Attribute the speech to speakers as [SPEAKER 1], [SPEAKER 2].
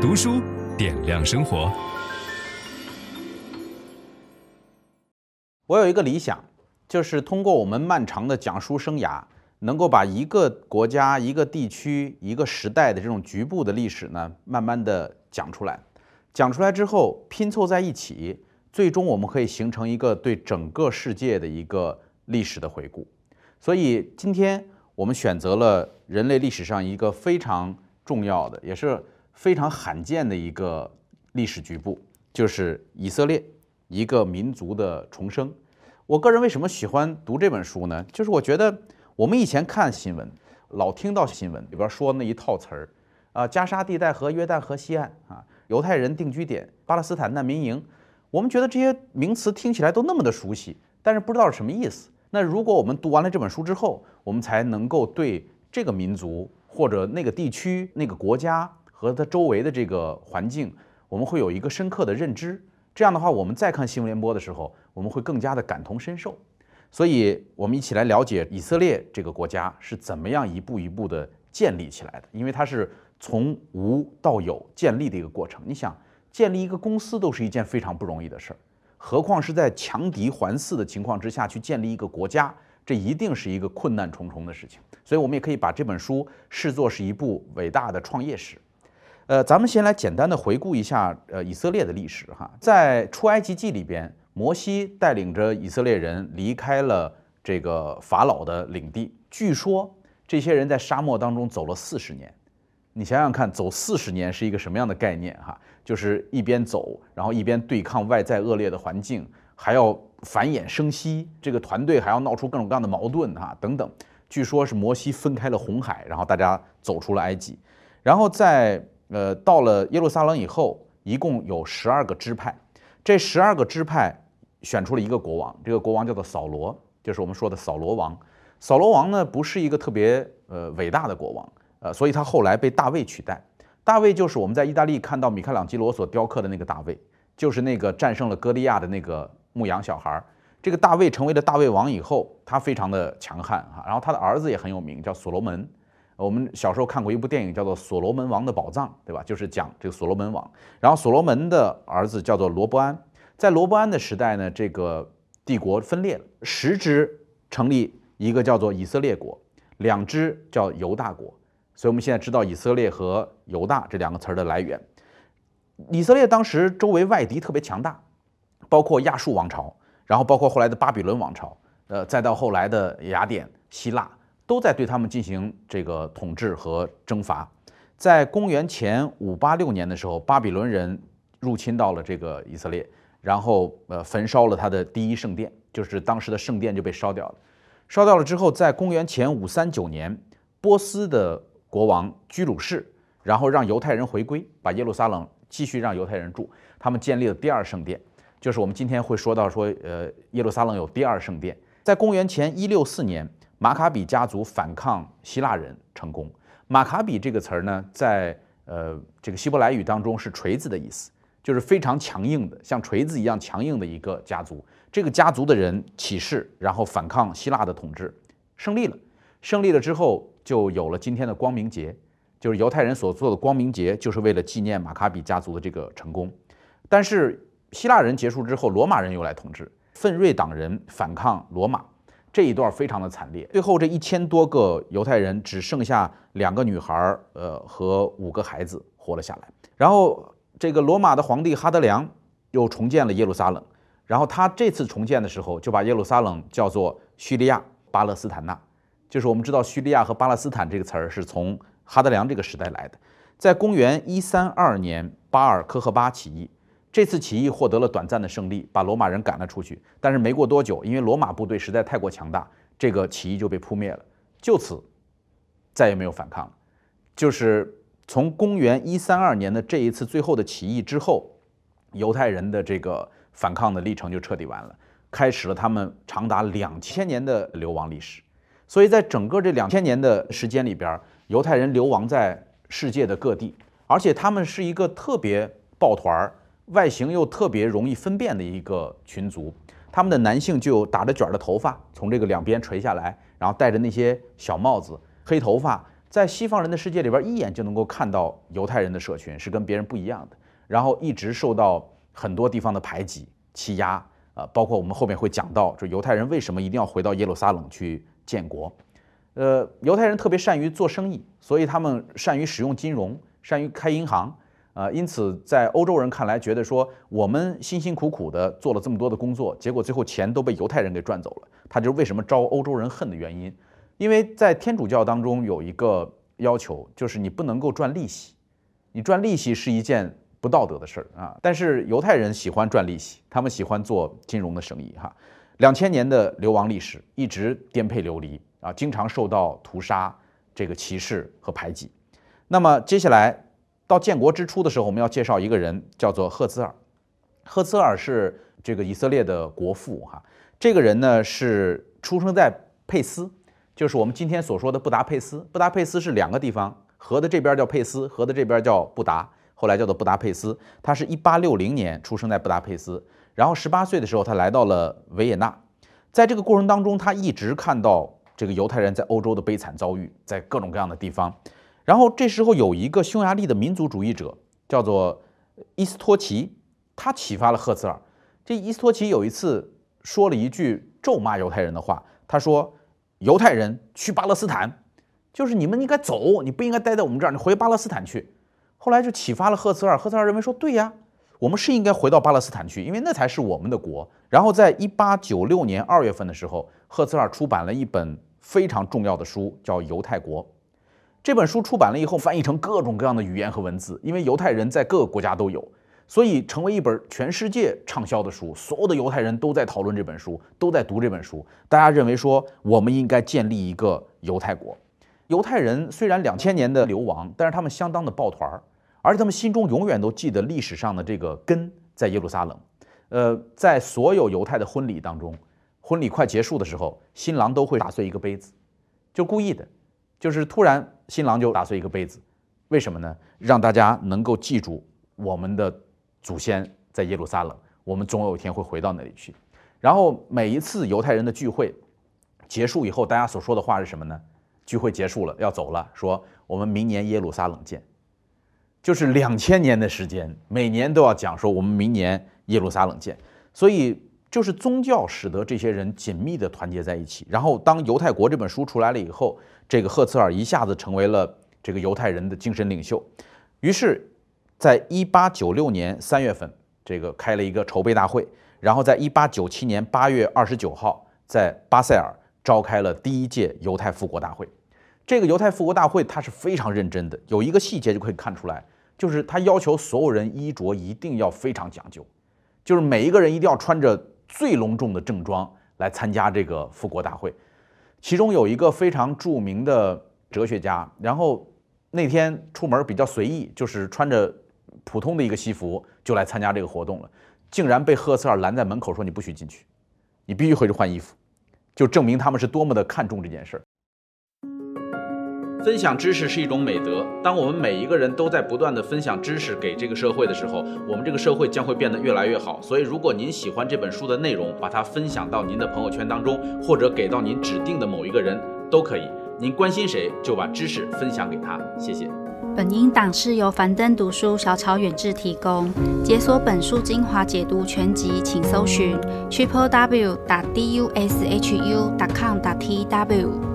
[SPEAKER 1] 读书点亮生活。
[SPEAKER 2] 我有一个理想，就是通过我们漫长的讲书生涯，能够把一个国家、一个地区、一个时代的这种局部的历史呢，慢慢的讲出来。讲出来之后，拼凑在一起，最终我们可以形成一个对整个世界的一个历史的回顾。所以今天我们选择了人类历史上一个非常重要的，也是非常罕见的一个历史局部，就是以色列一个民族的重生。我个人为什么喜欢读这本书呢？就是我觉得我们以前看新闻，老听到新闻里边说那一套词儿，啊，加沙地带和约旦河西岸啊，犹太人定居点，巴勒斯坦难民营，我们觉得这些名词听起来都那么的熟悉，但是不知道是什么意思。那如果我们读完了这本书之后，我们才能够对这个民族或者那个地区、那个国家和它周围的这个环境，我们会有一个深刻的认知。这样的话，我们再看新闻联播的时候，我们会更加的感同身受。所以，我们一起来了解以色列这个国家是怎么样一步一步的建立起来的。因为它是从无到有建立的一个过程。你想，建立一个公司都是一件非常不容易的事儿，何况是在强敌环伺的情况之下去建立一个国家，这一定是一个困难重重的事情。所以，我们也可以把这本书视作是一部伟大的创业史。呃，咱们先来简单的回顾一下呃以色列的历史哈，在出埃及记里边，摩西带领着以色列人离开了这个法老的领地，据说这些人在沙漠当中走了四十年，你想想看，走四十年是一个什么样的概念哈？就是一边走，然后一边对抗外在恶劣的环境，还要繁衍生息，这个团队还要闹出各种各样的矛盾哈等等。据说是摩西分开了红海，然后大家走出了埃及，然后在。呃，到了耶路撒冷以后，一共有十二个支派，这十二个支派选出了一个国王，这个国王叫做扫罗，就是我们说的扫罗王。扫罗王呢，不是一个特别呃伟大的国王，呃，所以他后来被大卫取代。大卫就是我们在意大利看到米开朗基罗所雕刻的那个大卫，就是那个战胜了歌利亚的那个牧羊小孩。这个大卫成为了大卫王以后，他非常的强悍哈，然后他的儿子也很有名，叫所罗门。我们小时候看过一部电影，叫做《所罗门王的宝藏》，对吧？就是讲这个所罗门王。然后所罗门的儿子叫做罗伯安，在罗伯安的时代呢，这个帝国分裂了，十支成立一个叫做以色列国，两支叫犹大国。所以我们现在知道以色列和犹大这两个词儿的来源。以色列当时周围外敌特别强大，包括亚述王朝，然后包括后来的巴比伦王朝，呃，再到后来的雅典、希腊。都在对他们进行这个统治和征伐。在公元前五八六年的时候，巴比伦人入侵到了这个以色列，然后呃焚烧了他的第一圣殿，就是当时的圣殿就被烧掉了。烧掉了之后，在公元前五三九年，波斯的国王居鲁士，然后让犹太人回归，把耶路撒冷继续让犹太人住，他们建立了第二圣殿，就是我们今天会说到说呃耶路撒冷有第二圣殿。在公元前一六四年。马卡比家族反抗希腊人成功。马卡比这个词儿呢，在呃这个希伯来语当中是锤子的意思，就是非常强硬的，像锤子一样强硬的一个家族。这个家族的人起事，然后反抗希腊的统治，胜利了。胜利了之后，就有了今天的光明节，就是犹太人所做的光明节，就是为了纪念马卡比家族的这个成功。但是希腊人结束之后，罗马人又来统治，奋锐党人反抗罗马。这一段非常的惨烈，最后这一千多个犹太人只剩下两个女孩儿，呃和五个孩子活了下来。然后这个罗马的皇帝哈德良又重建了耶路撒冷，然后他这次重建的时候就把耶路撒冷叫做叙利亚巴勒斯坦纳，就是我们知道叙利亚和巴勒斯坦这个词儿是从哈德良这个时代来的。在公元一三二年，巴尔科赫巴起义。这次起义获得了短暂的胜利，把罗马人赶了出去。但是没过多久，因为罗马部队实在太过强大，这个起义就被扑灭了。就此，再也没有反抗了。就是从公元一三二年的这一次最后的起义之后，犹太人的这个反抗的历程就彻底完了，开始了他们长达两千年的流亡历史。所以在整个这两千年的时间里边，犹太人流亡在世界的各地，而且他们是一个特别抱团儿。外形又特别容易分辨的一个群族，他们的男性就有打着卷的头发，从这个两边垂下来，然后戴着那些小帽子，黑头发，在西方人的世界里边，一眼就能够看到犹太人的社群是跟别人不一样的，然后一直受到很多地方的排挤、欺压。呃，包括我们后面会讲到，就犹太人为什么一定要回到耶路撒冷去建国？呃，犹太人特别善于做生意，所以他们善于使用金融，善于开银行。呃，因此在欧洲人看来，觉得说我们辛辛苦苦的做了这么多的工作，结果最后钱都被犹太人给赚走了。他就是为什么招欧洲人恨的原因。因为在天主教当中有一个要求，就是你不能够赚利息，你赚利息是一件。不道德的事儿啊！但是犹太人喜欢赚利息，他们喜欢做金融的生意哈。两千年的流亡历史一直颠沛流离啊，经常受到屠杀、这个歧视和排挤。那么接下来到建国之初的时候，我们要介绍一个人，叫做赫兹尔。赫兹尔是这个以色列的国父哈。这个人呢是出生在佩斯，就是我们今天所说的布达佩斯。布达佩斯是两个地方，河的这边叫佩斯，河的这边叫布达。后来叫做布达佩斯，他是一八六零年出生在布达佩斯，然后十八岁的时候他来到了维也纳，在这个过程当中，他一直看到这个犹太人在欧洲的悲惨遭遇，在各种各样的地方。然后这时候有一个匈牙利的民族主义者叫做伊斯托奇，他启发了赫兹尔。这伊斯托奇有一次说了一句咒骂犹太人的话，他说：“犹太人去巴勒斯坦，就是你们应该走，你不应该待在我们这儿，你回巴勒斯坦去。”后来就启发了赫兹尔，赫兹尔认为说，对呀，我们是应该回到巴勒斯坦去，因为那才是我们的国。然后在一八九六年二月份的时候，赫兹尔出版了一本非常重要的书，叫《犹太国》。这本书出版了以后，翻译成各种各样的语言和文字，因为犹太人在各个国家都有，所以成为一本全世界畅销的书。所有的犹太人都在讨论这本书，都在读这本书。大家认为说，我们应该建立一个犹太国。犹太人虽然两千年的流亡，但是他们相当的抱团儿。而且他们心中永远都记得历史上的这个根在耶路撒冷。呃，在所有犹太的婚礼当中，婚礼快结束的时候，新郎都会打碎一个杯子，就故意的，就是突然新郎就打碎一个杯子，为什么呢？让大家能够记住我们的祖先在耶路撒冷，我们总有一天会回到那里去。然后每一次犹太人的聚会结束以后，大家所说的话是什么呢？聚会结束了，要走了，说我们明年耶路撒冷见。就是两千年的时间，每年都要讲说我们明年耶路撒冷见，所以就是宗教使得这些人紧密的团结在一起。然后当《犹太国》这本书出来了以后，这个赫茨尔一下子成为了这个犹太人的精神领袖。于是，在一八九六年三月份，这个开了一个筹备大会，然后在一八九七年八月二十九号，在巴塞尔召开了第一届犹太复国大会。这个犹太复国大会，它是非常认真的，有一个细节就可以看出来，就是他要求所有人衣着一定要非常讲究，就是每一个人一定要穿着最隆重的正装来参加这个复国大会。其中有一个非常著名的哲学家，然后那天出门比较随意，就是穿着普通的一个西服就来参加这个活动了，竟然被赫茨尔拦在门口说：“你不许进去，你必须回去换衣服。”就证明他们是多么的看重这件事儿。分享知识是一种美德。当我们每一个人都在不断地分享知识给这个社会的时候，我们这个社会将会变得越来越好。所以，如果您喜欢这本书的内容，把它分享到您的朋友圈当中，或者给到您指定的某一个人都可以。您关心谁，就把知识分享给他。谢谢。
[SPEAKER 3] 本音档是由樊登读书小草远志提供。解锁本书精华解读全集，请搜寻 triple w 打 d u s h u 点 com 打 t w。